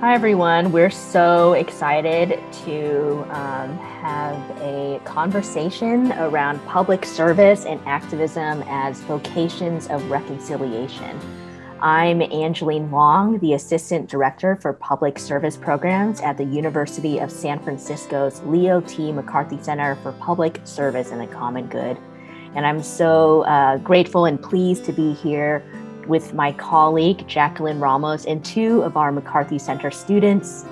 Hi, everyone. We're so excited to um, have a conversation around public service and activism as vocations of reconciliation. I'm Angeline Long, the Assistant Director for Public Service Programs at the University of San Francisco's Leo T. McCarthy Center for Public Service and the Common Good. And I'm so uh, grateful and pleased to be here with my colleague, Jacqueline Ramos, and two of our McCarthy Center students,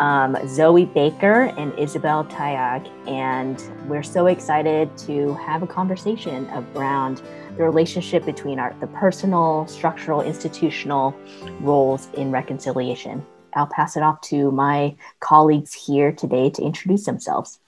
um, Zoe Baker and Isabel Tayag. And we're so excited to have a conversation around the relationship between our, the personal, structural, institutional roles in reconciliation. I'll pass it off to my colleagues here today to introduce themselves.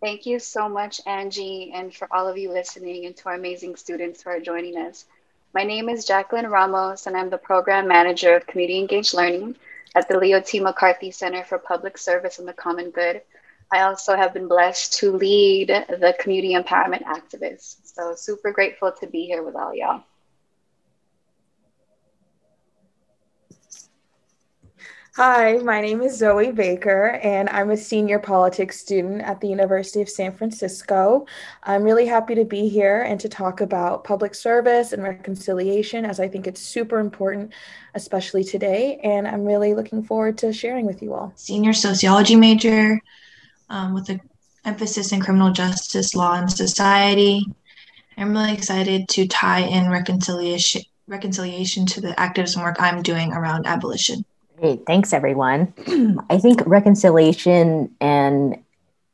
Thank you so much, Angie, and for all of you listening and to our amazing students who are joining us. My name is Jacqueline Ramos, and I'm the Program Manager of Community Engaged Learning at the Leo T. McCarthy Center for Public Service and the Common Good. I also have been blessed to lead the Community Empowerment Activists. So, super grateful to be here with all y'all. Hi, my name is Zoe Baker, and I'm a senior politics student at the University of San Francisco. I'm really happy to be here and to talk about public service and reconciliation, as I think it's super important, especially today. And I'm really looking forward to sharing with you all. Senior sociology major um, with an emphasis in criminal justice, law, and society. I'm really excited to tie in reconciliation reconciliation to the activism work I'm doing around abolition. Great. Thanks, everyone. I think reconciliation and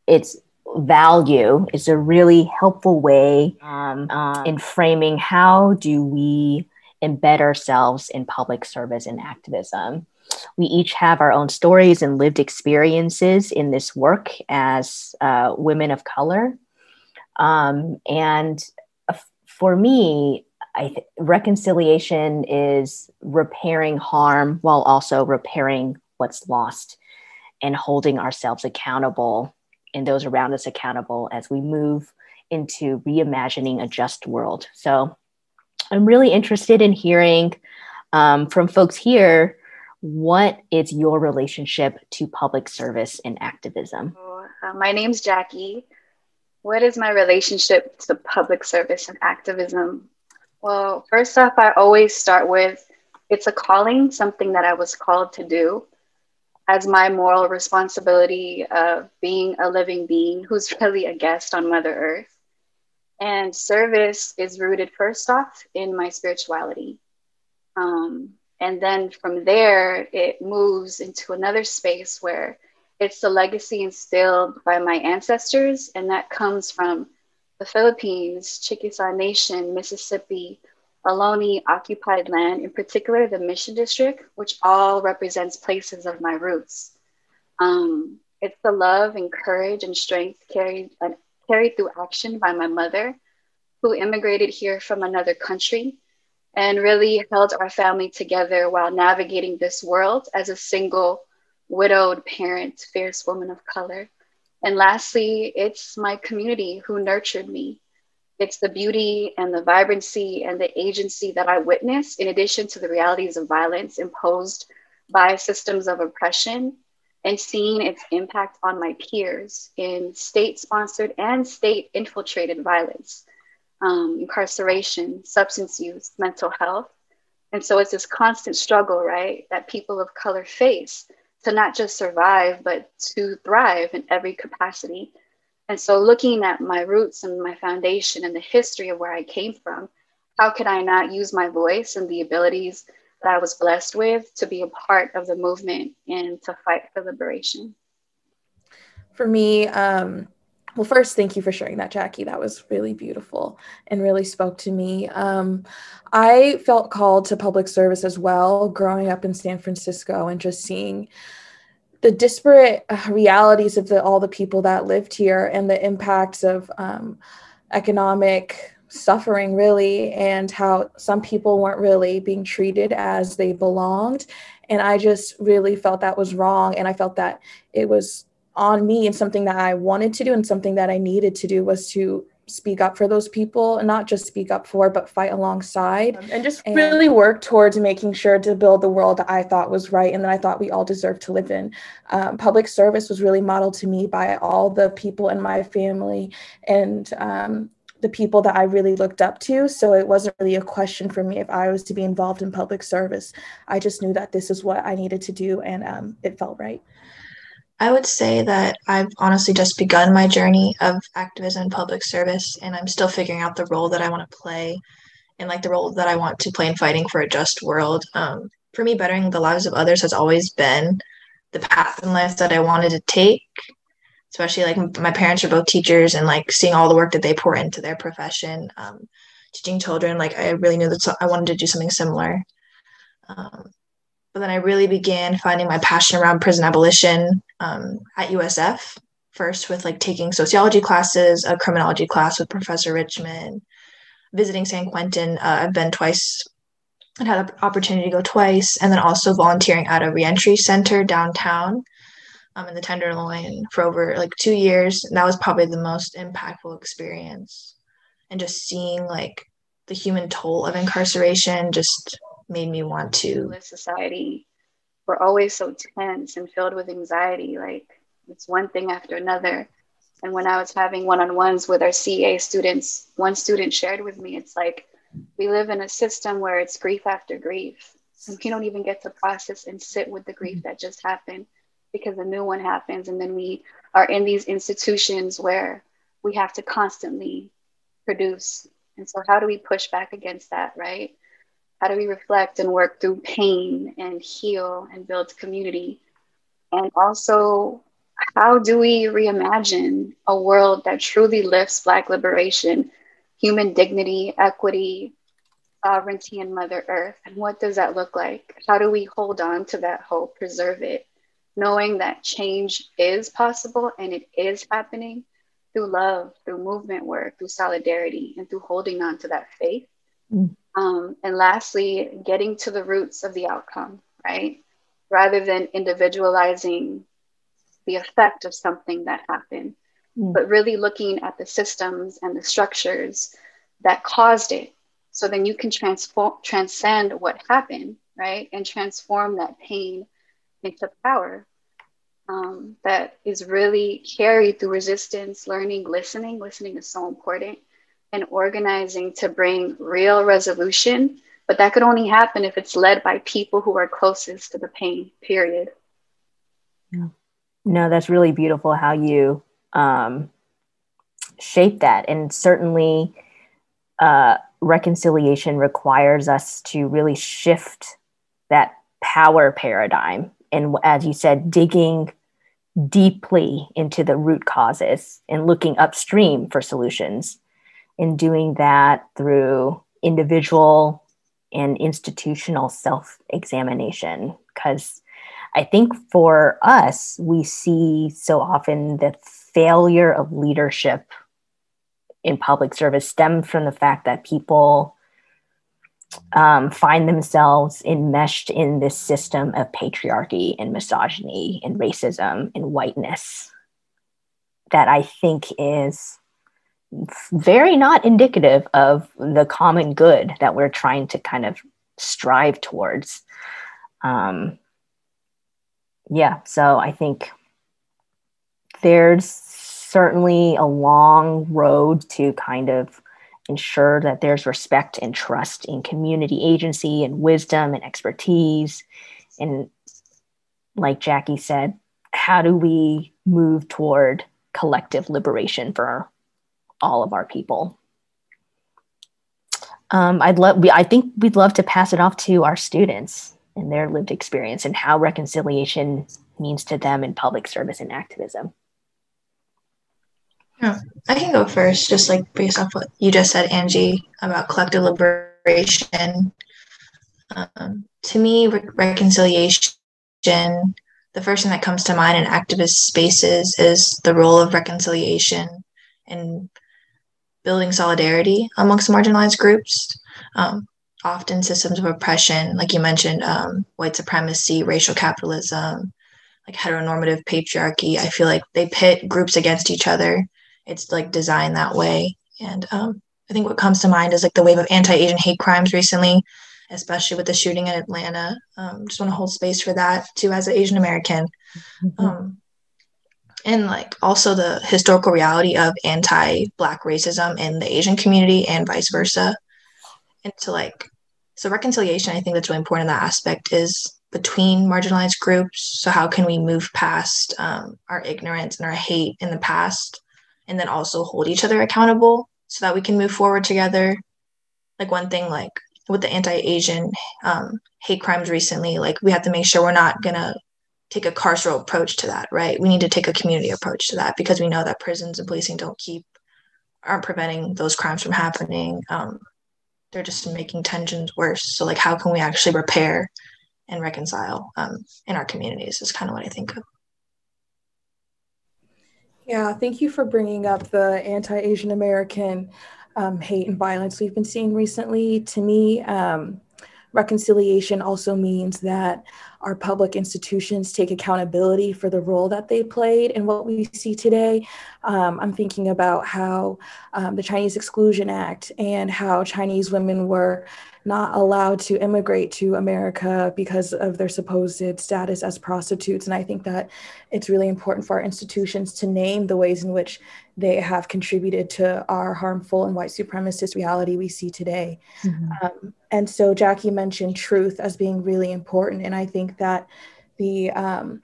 its value is a really helpful way um, um, in framing how do we embed ourselves in public service and activism. We each have our own stories and lived experiences in this work as uh, women of color. Um, and for me, I th- reconciliation is repairing harm while also repairing what's lost and holding ourselves accountable and those around us accountable as we move into reimagining a just world. So I'm really interested in hearing um, from folks here what is your relationship to public service and activism? Uh, my name's Jackie. What is my relationship to public service and activism? Well, first off, I always start with it's a calling, something that I was called to do as my moral responsibility of being a living being who's really a guest on Mother Earth. And service is rooted first off in my spirituality. Um, and then from there, it moves into another space where it's the legacy instilled by my ancestors, and that comes from the Philippines, Chickasaw Nation, Mississippi, Ohlone occupied land, in particular the Mission District, which all represents places of my roots. Um, it's the love and courage and strength carried, uh, carried through action by my mother, who immigrated here from another country and really held our family together while navigating this world as a single widowed parent, fierce woman of color. And lastly, it's my community who nurtured me. It's the beauty and the vibrancy and the agency that I witness, in addition to the realities of violence imposed by systems of oppression, and seeing its impact on my peers in state sponsored and state infiltrated violence, um, incarceration, substance use, mental health. And so it's this constant struggle, right, that people of color face to not just survive, but to thrive in every capacity. And so, looking at my roots and my foundation and the history of where I came from, how could I not use my voice and the abilities that I was blessed with to be a part of the movement and to fight for liberation? For me, um, well, first, thank you for sharing that, Jackie. That was really beautiful and really spoke to me. Um, I felt called to public service as well, growing up in San Francisco and just seeing the disparate uh, realities of the, all the people that lived here and the impacts of um, economic suffering, really, and how some people weren't really being treated as they belonged. And I just really felt that was wrong. And I felt that it was on me and something that I wanted to do and something that I needed to do was to speak up for those people and not just speak up for but fight alongside um, and just and really work towards making sure to build the world that i thought was right and that i thought we all deserve to live in. Um, public service was really modeled to me by all the people in my family and um, the people that i really looked up to. So it wasn't really a question for me if i was to be involved in public service. I just knew that this is what i needed to do and um, it felt right I would say that I've honestly just begun my journey of activism and public service, and I'm still figuring out the role that I want to play and like the role that I want to play in fighting for a just world. Um, for me, bettering the lives of others has always been the path in life that I wanted to take. Especially like my parents are both teachers, and like seeing all the work that they pour into their profession, um, teaching children. Like I really knew that I wanted to do something similar. Um, but then I really began finding my passion around prison abolition um, at USF. First, with like taking sociology classes, a criminology class with Professor Richmond, visiting San Quentin. Uh, I've been twice and had the opportunity to go twice, and then also volunteering at a reentry center downtown um, in the Tenderloin for over like two years. And that was probably the most impactful experience. And just seeing like the human toll of incarceration just made me want to. Society, we're always so tense and filled with anxiety. Like it's one thing after another. And when I was having one on ones with our CA students, one student shared with me, it's like we live in a system where it's grief after grief. And we don't even get to process and sit with the grief that just happened because a new one happens. And then we are in these institutions where we have to constantly produce. And so, how do we push back against that, right? How do we reflect and work through pain and heal and build community? And also, how do we reimagine a world that truly lifts Black liberation, human dignity, equity, sovereignty, and Mother Earth? And what does that look like? How do we hold on to that hope, preserve it, knowing that change is possible and it is happening through love, through movement work, through solidarity, and through holding on to that faith? Mm. Um, and lastly, getting to the roots of the outcome, right? Rather than individualizing the effect of something that happened, mm. but really looking at the systems and the structures that caused it. So then you can transform, transcend what happened, right? And transform that pain into power um, that is really carried through resistance, learning, listening. Listening is so important and organizing to bring real resolution. But that could only happen if it's led by people who are closest to the pain, period. No, that's really beautiful how you um, shape that. And certainly, uh, reconciliation requires us to really shift that power paradigm. And as you said, digging deeply into the root causes and looking upstream for solutions in doing that through individual and institutional self examination. Because I think for us, we see so often the failure of leadership in public service stem from the fact that people um, find themselves enmeshed in this system of patriarchy and misogyny and racism and whiteness that I think is very not indicative of the common good that we're trying to kind of strive towards. Um, yeah, so I think there's certainly a long road to kind of ensure that there's respect and trust in community agency and wisdom and expertise. And like Jackie said, how do we move toward collective liberation for all of our people. Um, I'd love. I think we'd love to pass it off to our students and their lived experience and how reconciliation means to them in public service and activism. Yeah, I can go first, just like based off what you just said, Angie, about collective liberation. Um, to me, re- reconciliation, the first thing that comes to mind in activist spaces is the role of reconciliation in building solidarity amongst marginalized groups. Um, often systems of oppression, like you mentioned, um, white supremacy, racial capitalism, like heteronormative patriarchy. I feel like they pit groups against each other. It's like designed that way. And um, I think what comes to mind is like the wave of anti-Asian hate crimes recently, especially with the shooting in Atlanta. Um, just want to hold space for that too, as an Asian American. Mm-hmm. And like also the historical reality of anti-black racism in the Asian community and vice versa. And to like so reconciliation, I think that's really important in that aspect is between marginalized groups. So how can we move past um, our ignorance and our hate in the past, and then also hold each other accountable so that we can move forward together? Like one thing, like with the anti-Asian um, hate crimes recently, like we have to make sure we're not gonna take a carceral approach to that, right? We need to take a community approach to that because we know that prisons and policing don't keep aren't preventing those crimes from happening. Um, they're just making tensions worse. So like how can we actually repair and reconcile um, in our communities is kind of what I think of. Yeah, thank you for bringing up the anti-Asian American um, hate and violence we've been seeing recently. To me, um, reconciliation also means that our public institutions take accountability for the role that they played in what we see today. Um, I'm thinking about how um, the Chinese Exclusion Act and how Chinese women were not allowed to immigrate to America because of their supposed status as prostitutes. And I think that it's really important for our institutions to name the ways in which they have contributed to our harmful and white supremacist reality we see today. Mm-hmm. Um, and so Jackie mentioned truth as being really important. And I think that the, um,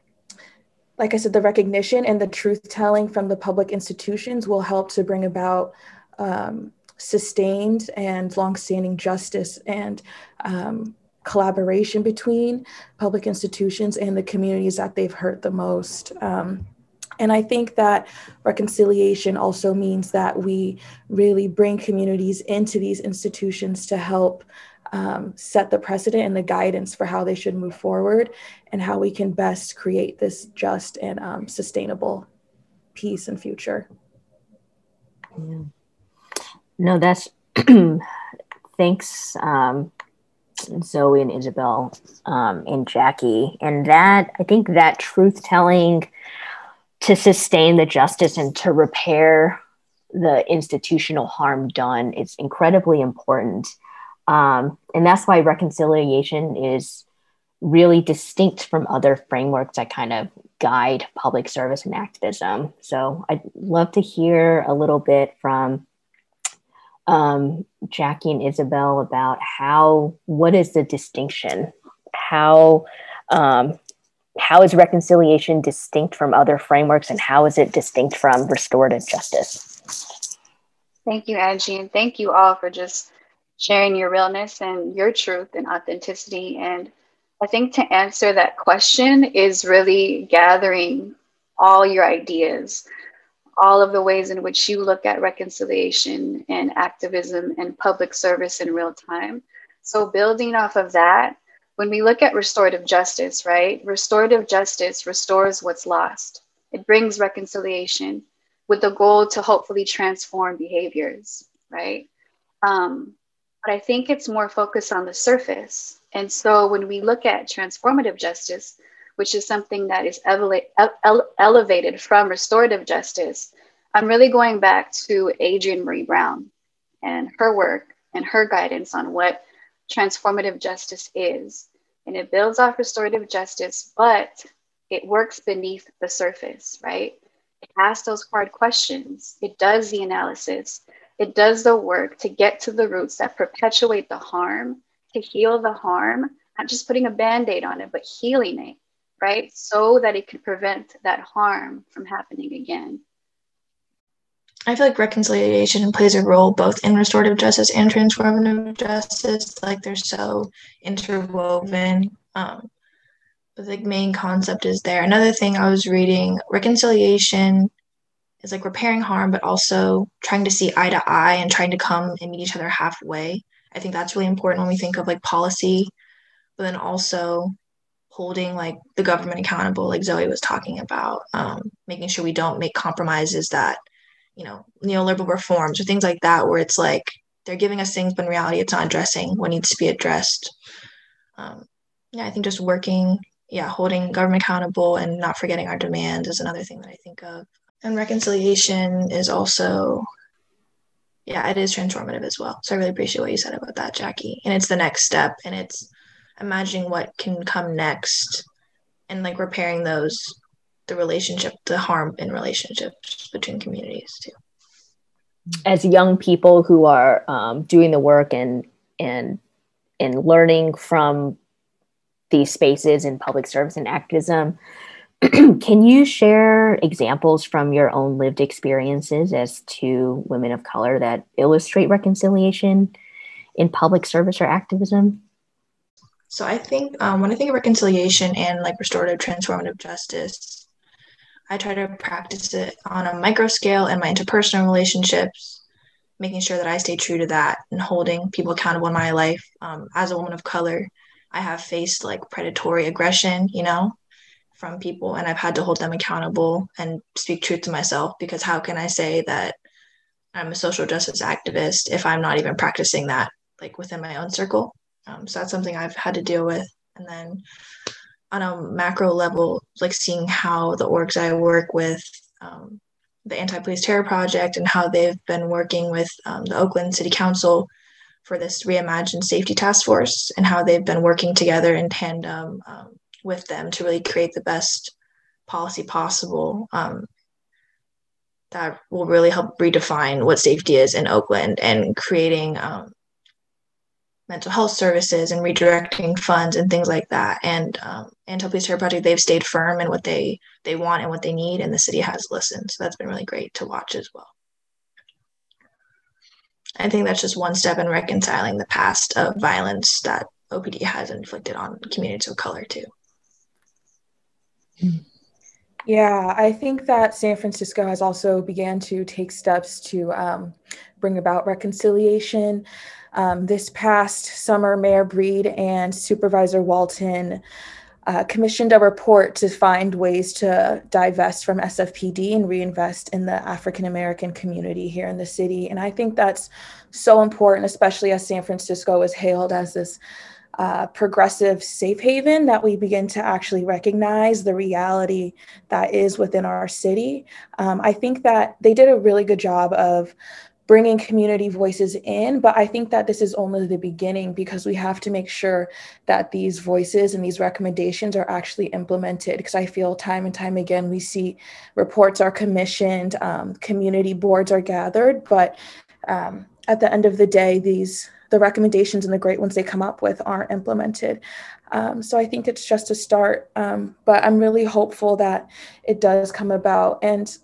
like I said, the recognition and the truth telling from the public institutions will help to bring about um, sustained and longstanding justice and um, collaboration between public institutions and the communities that they've hurt the most. Um, and I think that reconciliation also means that we really bring communities into these institutions to help um, set the precedent and the guidance for how they should move forward and how we can best create this just and um, sustainable peace and future. Yeah. No, that's thanks, um, Zoe and Isabel um, and Jackie. And that, I think that truth telling to sustain the justice and to repair the institutional harm done is incredibly important. Um, and that's why reconciliation is really distinct from other frameworks that kind of guide public service and activism. So I'd love to hear a little bit from um, Jackie and Isabel about how what is the distinction? How um, how is reconciliation distinct from other frameworks, and how is it distinct from restorative justice? Thank you, Angie, and thank you all for just sharing your realness and your truth and authenticity. And I think to answer that question is really gathering all your ideas all of the ways in which you look at reconciliation and activism and public service in real time. So, building off of that, when we look at restorative justice, right? Restorative justice restores what's lost, it brings reconciliation with the goal to hopefully transform behaviors, right? Um, but I think it's more focused on the surface. And so, when we look at transformative justice, which is something that is ele- elevated from restorative justice, I'm really going back to Adrienne Maree Brown and her work and her guidance on what transformative justice is. And it builds off restorative justice, but it works beneath the surface, right? It asks those hard questions, it does the analysis, it does the work to get to the roots that perpetuate the harm, to heal the harm, not just putting a band aid on it, but healing it right? So that it could prevent that harm from happening again. I feel like reconciliation plays a role both in restorative justice and transformative justice. Like they're so interwoven. Um, but the main concept is there. Another thing I was reading reconciliation is like repairing harm, but also trying to see eye to eye and trying to come and meet each other halfway. I think that's really important when we think of like policy, but then also holding like the government accountable like zoe was talking about um, making sure we don't make compromises that you know neoliberal reforms or things like that where it's like they're giving us things but in reality it's not addressing what needs to be addressed um, yeah i think just working yeah holding government accountable and not forgetting our demands is another thing that i think of and reconciliation is also yeah, it is transformative as well. So I really appreciate what you said about that, Jackie. And it's the next step, and it's imagining what can come next, and like repairing those the relationship, the harm in relationships between communities too. As young people who are um, doing the work and and and learning from these spaces in public service and activism, can you share examples from your own lived experiences as to women of color that illustrate reconciliation in public service or activism? So I think um, when I think of reconciliation and like restorative transformative justice, I try to practice it on a micro scale in my interpersonal relationships, making sure that I stay true to that and holding people accountable in my life. Um, as a woman of color, I have faced like predatory aggression, you know, from people and I've had to hold them accountable and speak truth to myself because how can I say that I'm a social justice activist if I'm not even practicing that like within my own circle? Um, so that's something I've had to deal with. And then on a macro level, like seeing how the orgs I work with, um, the Anti Police Terror Project, and how they've been working with um, the Oakland City Council for this reimagined safety task force, and how they've been working together in tandem um, with them to really create the best policy possible um, that will really help redefine what safety is in Oakland and creating um, mental health services and redirecting funds and things like that. And um, Police Terror Project, they've stayed firm in what they they want and what they need, and the city has listened. So that's been really great to watch as well. I think that's just one step in reconciling the past of violence that OPD has inflicted on communities of color too. Yeah, I think that San Francisco has also began to take steps to um, bring about reconciliation. Um, this past summer, Mayor Breed and Supervisor Walton uh, commissioned a report to find ways to divest from SFPD and reinvest in the African American community here in the city. And I think that's so important, especially as San Francisco is hailed as this uh, progressive safe haven that we begin to actually recognize the reality that is within our city. Um, I think that they did a really good job of bringing community voices in but i think that this is only the beginning because we have to make sure that these voices and these recommendations are actually implemented because i feel time and time again we see reports are commissioned um, community boards are gathered but um, at the end of the day these the recommendations and the great ones they come up with aren't implemented. Um, so I think it's just a start, um, but I'm really hopeful that it does come about. And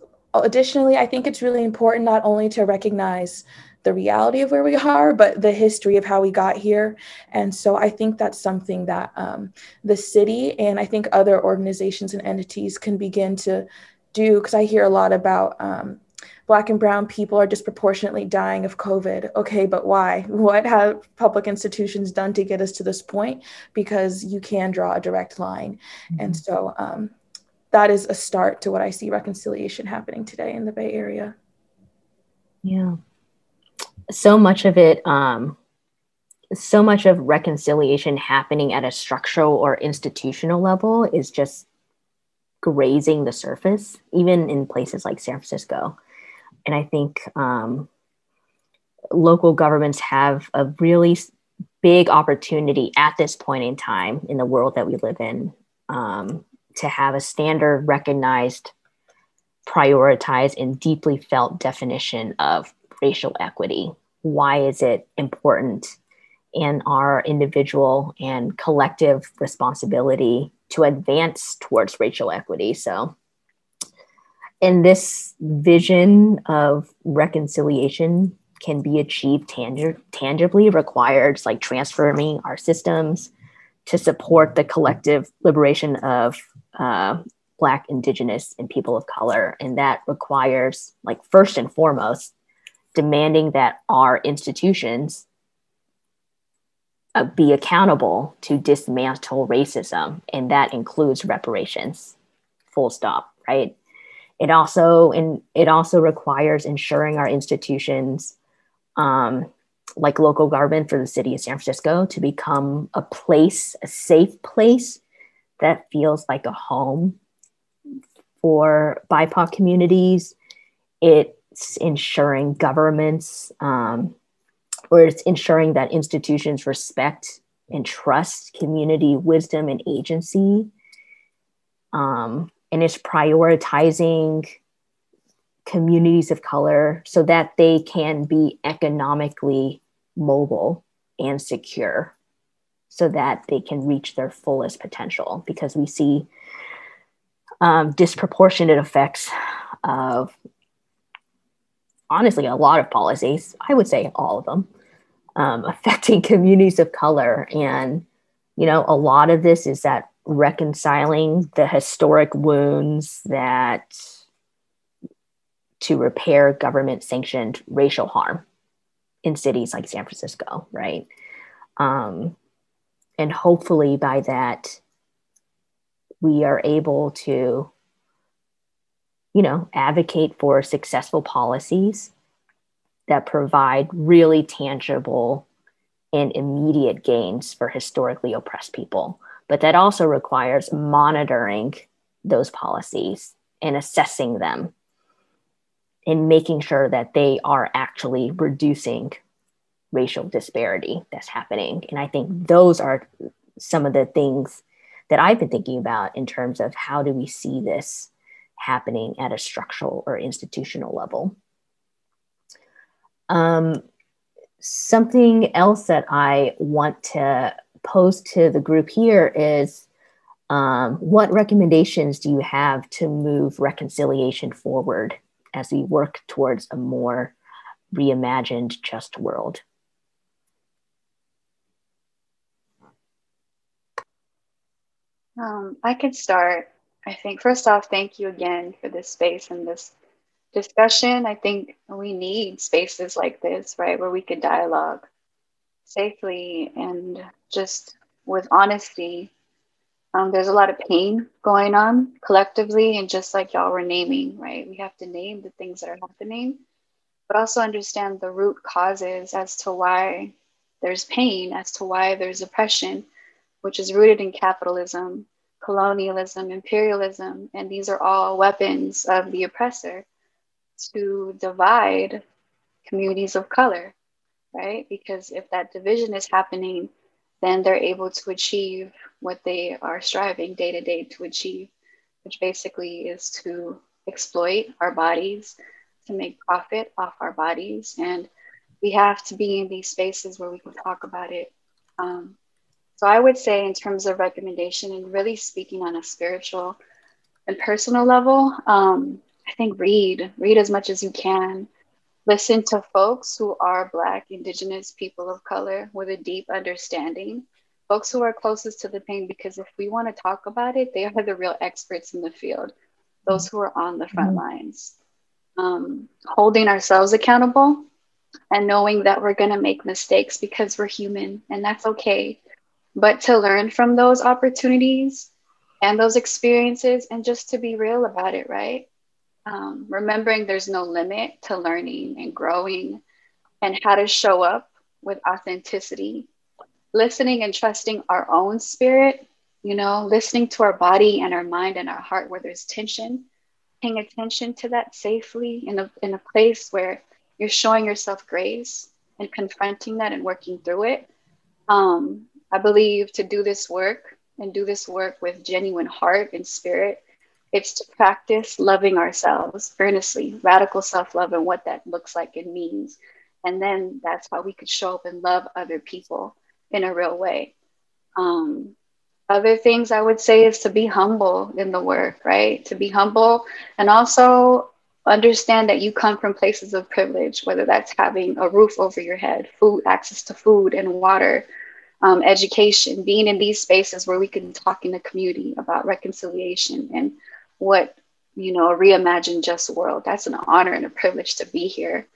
additionally, I think it's really important not only to recognize the reality of where we are, but the history of how we got here. And so I think that's something that um, the city and I think other organizations and entities can begin to do because I hear a lot about um, black and brown people are disproportionately dying of covid okay but why what have public institutions done to get us to this point because you can draw a direct line mm-hmm. and so um, that is a start to what i see reconciliation happening today in the bay area. Yeah. So much of it um, so much of reconciliation happening at a structural or institutional level is just grazing the surface even in places like san francisco. And I think um, local governments have a really big opportunity at this point in time in the world that we live in um, to have a standard, recognized, prioritized, and deeply felt definition of racial equity. Why is it important in our individual and collective responsibility to advance towards racial equity? So, and this vision of reconciliation can be achieved tang- tangibly requires like transforming our systems to support the collective liberation of uh, black indigenous and people of color. And that requires like first and foremost demanding that our institutions uh, be accountable to dismantle racism. And that includes reparations. Full stop right? It also and it also requires ensuring our institutions, um, like local government for the city of San Francisco, to become a place, a safe place that feels like a home for BIPOC communities. It's ensuring governments um, or it's ensuring that institutions respect and trust community wisdom and agency. Um, and it's prioritizing communities of color so that they can be economically mobile and secure so that they can reach their fullest potential because we see um, disproportionate effects of honestly a lot of policies i would say all of them um, affecting communities of color and you know a lot of this is that reconciling the historic wounds that to repair government sanctioned racial harm in cities like San Francisco, right? Um, and hopefully by that, we are able to, you know, advocate for successful policies that provide really tangible and immediate gains for historically oppressed people. But that also requires monitoring those policies and assessing them and making sure that they are actually reducing racial disparity that's happening. And I think those are some of the things that I've been thinking about in terms of how do we see this happening at a structural or institutional level. Um, something else that I want to pose to the group here is um, what recommendations do you have to move reconciliation forward as we work towards a more reimagined just world. Um, I could start. I think, first off, thank you again for this space and this discussion. I think we need spaces like this, right, where we could dialogue safely and just with honesty um, there's a lot of pain going on collectively, and just like y'all were naming, right? We have to name the things that are happening, but also understand the root causes as to why there's pain, as to why there's oppression, which is rooted in capitalism, colonialism, imperialism, and these are all weapons of the oppressor to divide communities of color, right? Because if that division is happening, then they're able to achieve what they are striving day to day to achieve, which basically is to exploit our bodies, to make profit off our bodies. And we have to be in these spaces where we can talk about it. Um, so I would say, in terms of recommendation and really speaking on a spiritual and personal level, um, I think read, read as much as you can listen to folks who are Black, Indigenous people of color with a deep understanding, folks who are closest to the pain, because if we want to talk about it, they are the real experts in the field, those who are on the front mm-hmm. lines. Um, holding ourselves accountable and knowing that we're going to make mistakes because we're human and that's okay. But to learn from those opportunities and those experiences and just to be real about it, right? um, remembering there's no limit to learning and growing and how to show up with authenticity, listening and trusting our own spirit, you know, listening to our body and our mind and our heart where there's tension, paying attention to that safely in a, in a place where you're showing yourself grace and confronting that and working through it. Um, I believe to do this work and do this work with genuine heart and spirit it's to practice loving ourselves earnestly, radical self love, and what that looks like and means. And then that's how we could show up and love other people in a real way. Um, other things I would say is to be humble in the work, right? To be humble and also understand that you come from places of privilege, whether that's having a roof over your head, food, access to food and water, um, education, being in these spaces where we can talk in the community about reconciliation and what you know a reimagined just world. That's an honor and a privilege to be here.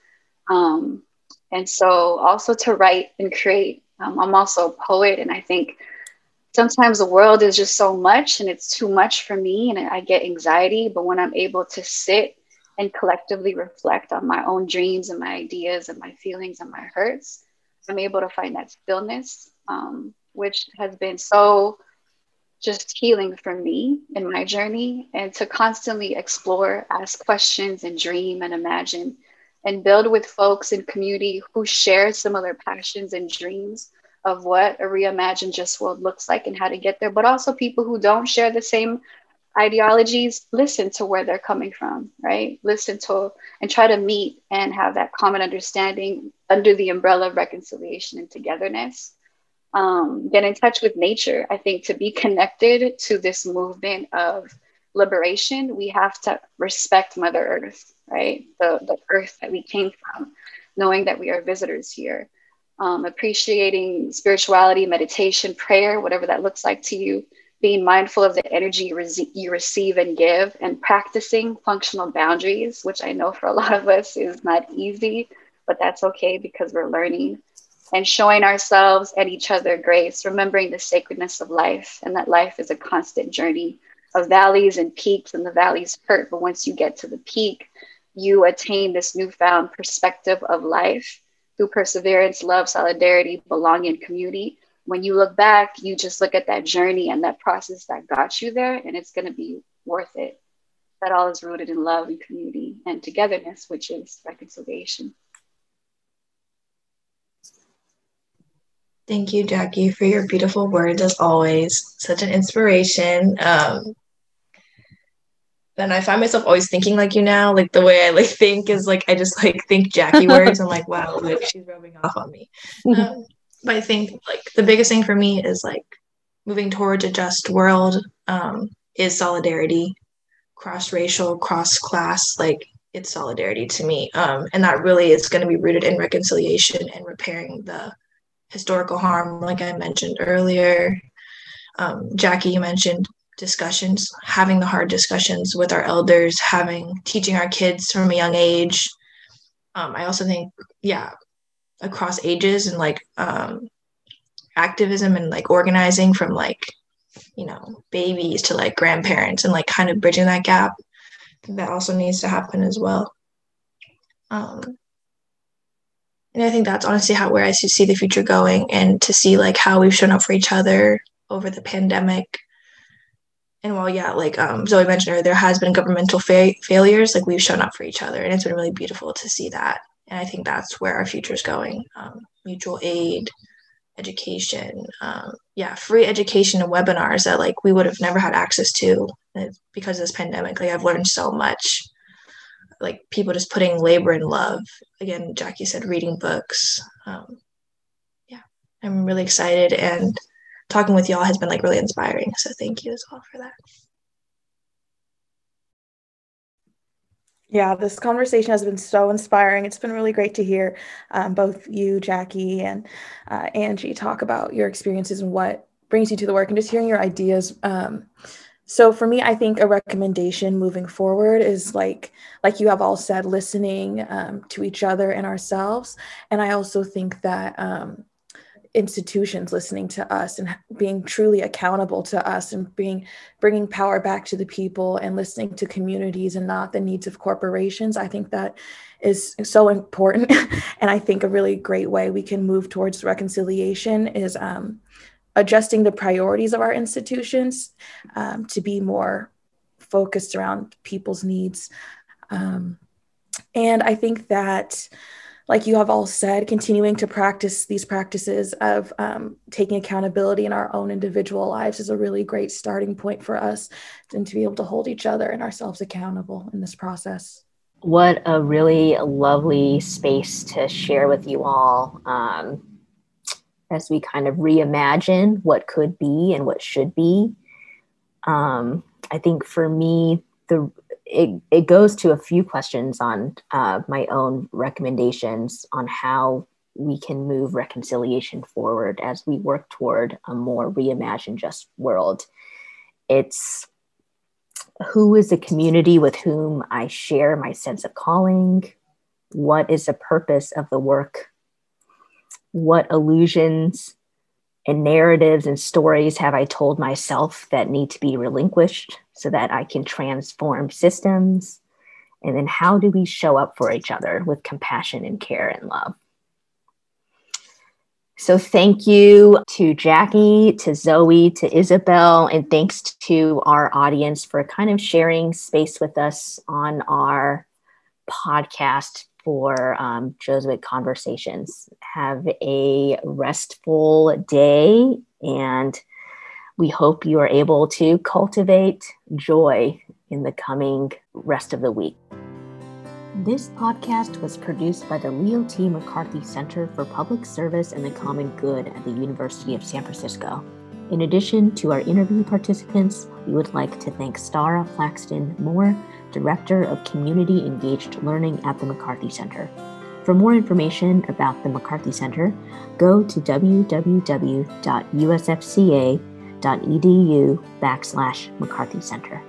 Um, and so also to write and create. Um, i'm also a poet and i think sometimes the world is just so much and it's too much for me and i get anxiety. But when i'm able to sit and collectively reflect on my own dreams and my ideas and my feelings and my hurts i'm able to find that stillness um, which has been so just healing for me in my journey and to constantly explore, ask questions, and dream and imagine and build with folks in community who share similar passions and dreams of what a reimagined just world looks like and how to get there, but also people who don't share the same ideologies, listen to where they're coming from, right? Listen to and try to meet and have that common understanding under the umbrella of reconciliation and togetherness. Um, get in touch with nature. I think to be connected to this movement of liberation, we have to respect Mother Earth, right? The, the earth that we came from, knowing that we are visitors here. Um, appreciating spirituality, meditation, prayer, whatever that looks like to you, being mindful of the energy you, re- you receive and give, and practicing functional boundaries, which I know for a lot of us is not easy, but that's okay because we're learning. And showing ourselves and each other grace, remembering the sacredness of life and that life is a constant journey of valleys and peaks, and the valleys hurt. But once you get to the peak, you attain this newfound perspective of life through perseverance, love, solidarity, belonging, community when you look back, you just look at that journey and that process that got you there, and it's going to be worth it. That all is rooted in love and community and togetherness, which is reconciliation. Thank you, Jackie, for your beautiful words as always. Such an inspiration. Um, and I find myself always thinking like you now. Like the way I like think is like I just like think Jackie words. I'm like, wow, like she's rubbing off on me. Um, but I think like the biggest thing for me is like moving towards a just world um, is solidarity, cross racial, cross class. Like it's solidarity to me, um, and that really is going to be rooted in reconciliation and repairing the historical harm, like I mentioned earlier. Um, Jackie, you mentioned discussions, having the hard discussions with our elders, having teaching our kids from a young age. Um, I also think, yeah, across ages and like um, activism and like organizing from like you know babies to like grandparents and like kind of bridging that gap that also needs to happen as well um, and i think that's honestly how where i see the future going and to see like how we've shown up for each other over the pandemic and while yeah like um, zoe mentioned earlier there has been governmental fa- failures like we've shown up for each other and it's been really beautiful to see that and I think that's where our future is going. Um, mutual aid, education, um, yeah, free education and webinars that like we would have never had access to because of this pandemic. Like I've learned so much. Like people just putting labor and love. Again, Jackie said reading books. Um, yeah, I'm really excited and talking with y'all has been like really inspiring. So thank you as well for that. Yeah, this conversation has been so inspiring. It's been really great to hear um, both you, Jackie, and uh, Angie talk about your experiences and what brings you to the work and just hearing your ideas. Um, so for me, I think a recommendation moving forward is like, like you have all said, listening um, to each other and ourselves. And I also think that um, institutions listening to us and being truly accountable to us and being bringing power back to the people and listening to communities and not the needs of corporations i think that is so important and i think a really great way we can move towards reconciliation is um, adjusting the priorities of our institutions um, to be more focused around people's needs um, and i think that like you have all said, continuing to practice these practices of um, taking accountability in our own individual lives is a really great starting point for us and to be able to hold each other and ourselves accountable in this process. What a really lovely space to share with you all um, as we kind of reimagine what could be and what should be. Um, I think for me, the it, it goes to a few questions on uh, my own recommendations on how we can move reconciliation forward as we work toward a more reimagined just world. It's who is the community with whom I share my sense of calling? What is the purpose of the work? What illusions and narratives and stories have I told myself that need to be relinquished so that I can transform systems? And then how do we show up for each other with compassion and care and love? So, thank you to Jackie, to Zoe, to Isabel, and thanks to our audience for kind of sharing space with us on our podcast for um, Jesuit Conversations. Have a restful day, and we hope you are able to cultivate joy in the coming rest of the week. This podcast was produced by the Leo T. McCarthy Center for Public Service and the Common Good at the University of San Francisco. In addition to our interview participants, we would like to thank Stara Flaxton Moore, Director of Community Engaged Learning at the McCarthy Center. For more information about the McCarthy Center, go to www.usfca.edu backslash McCarthy Center.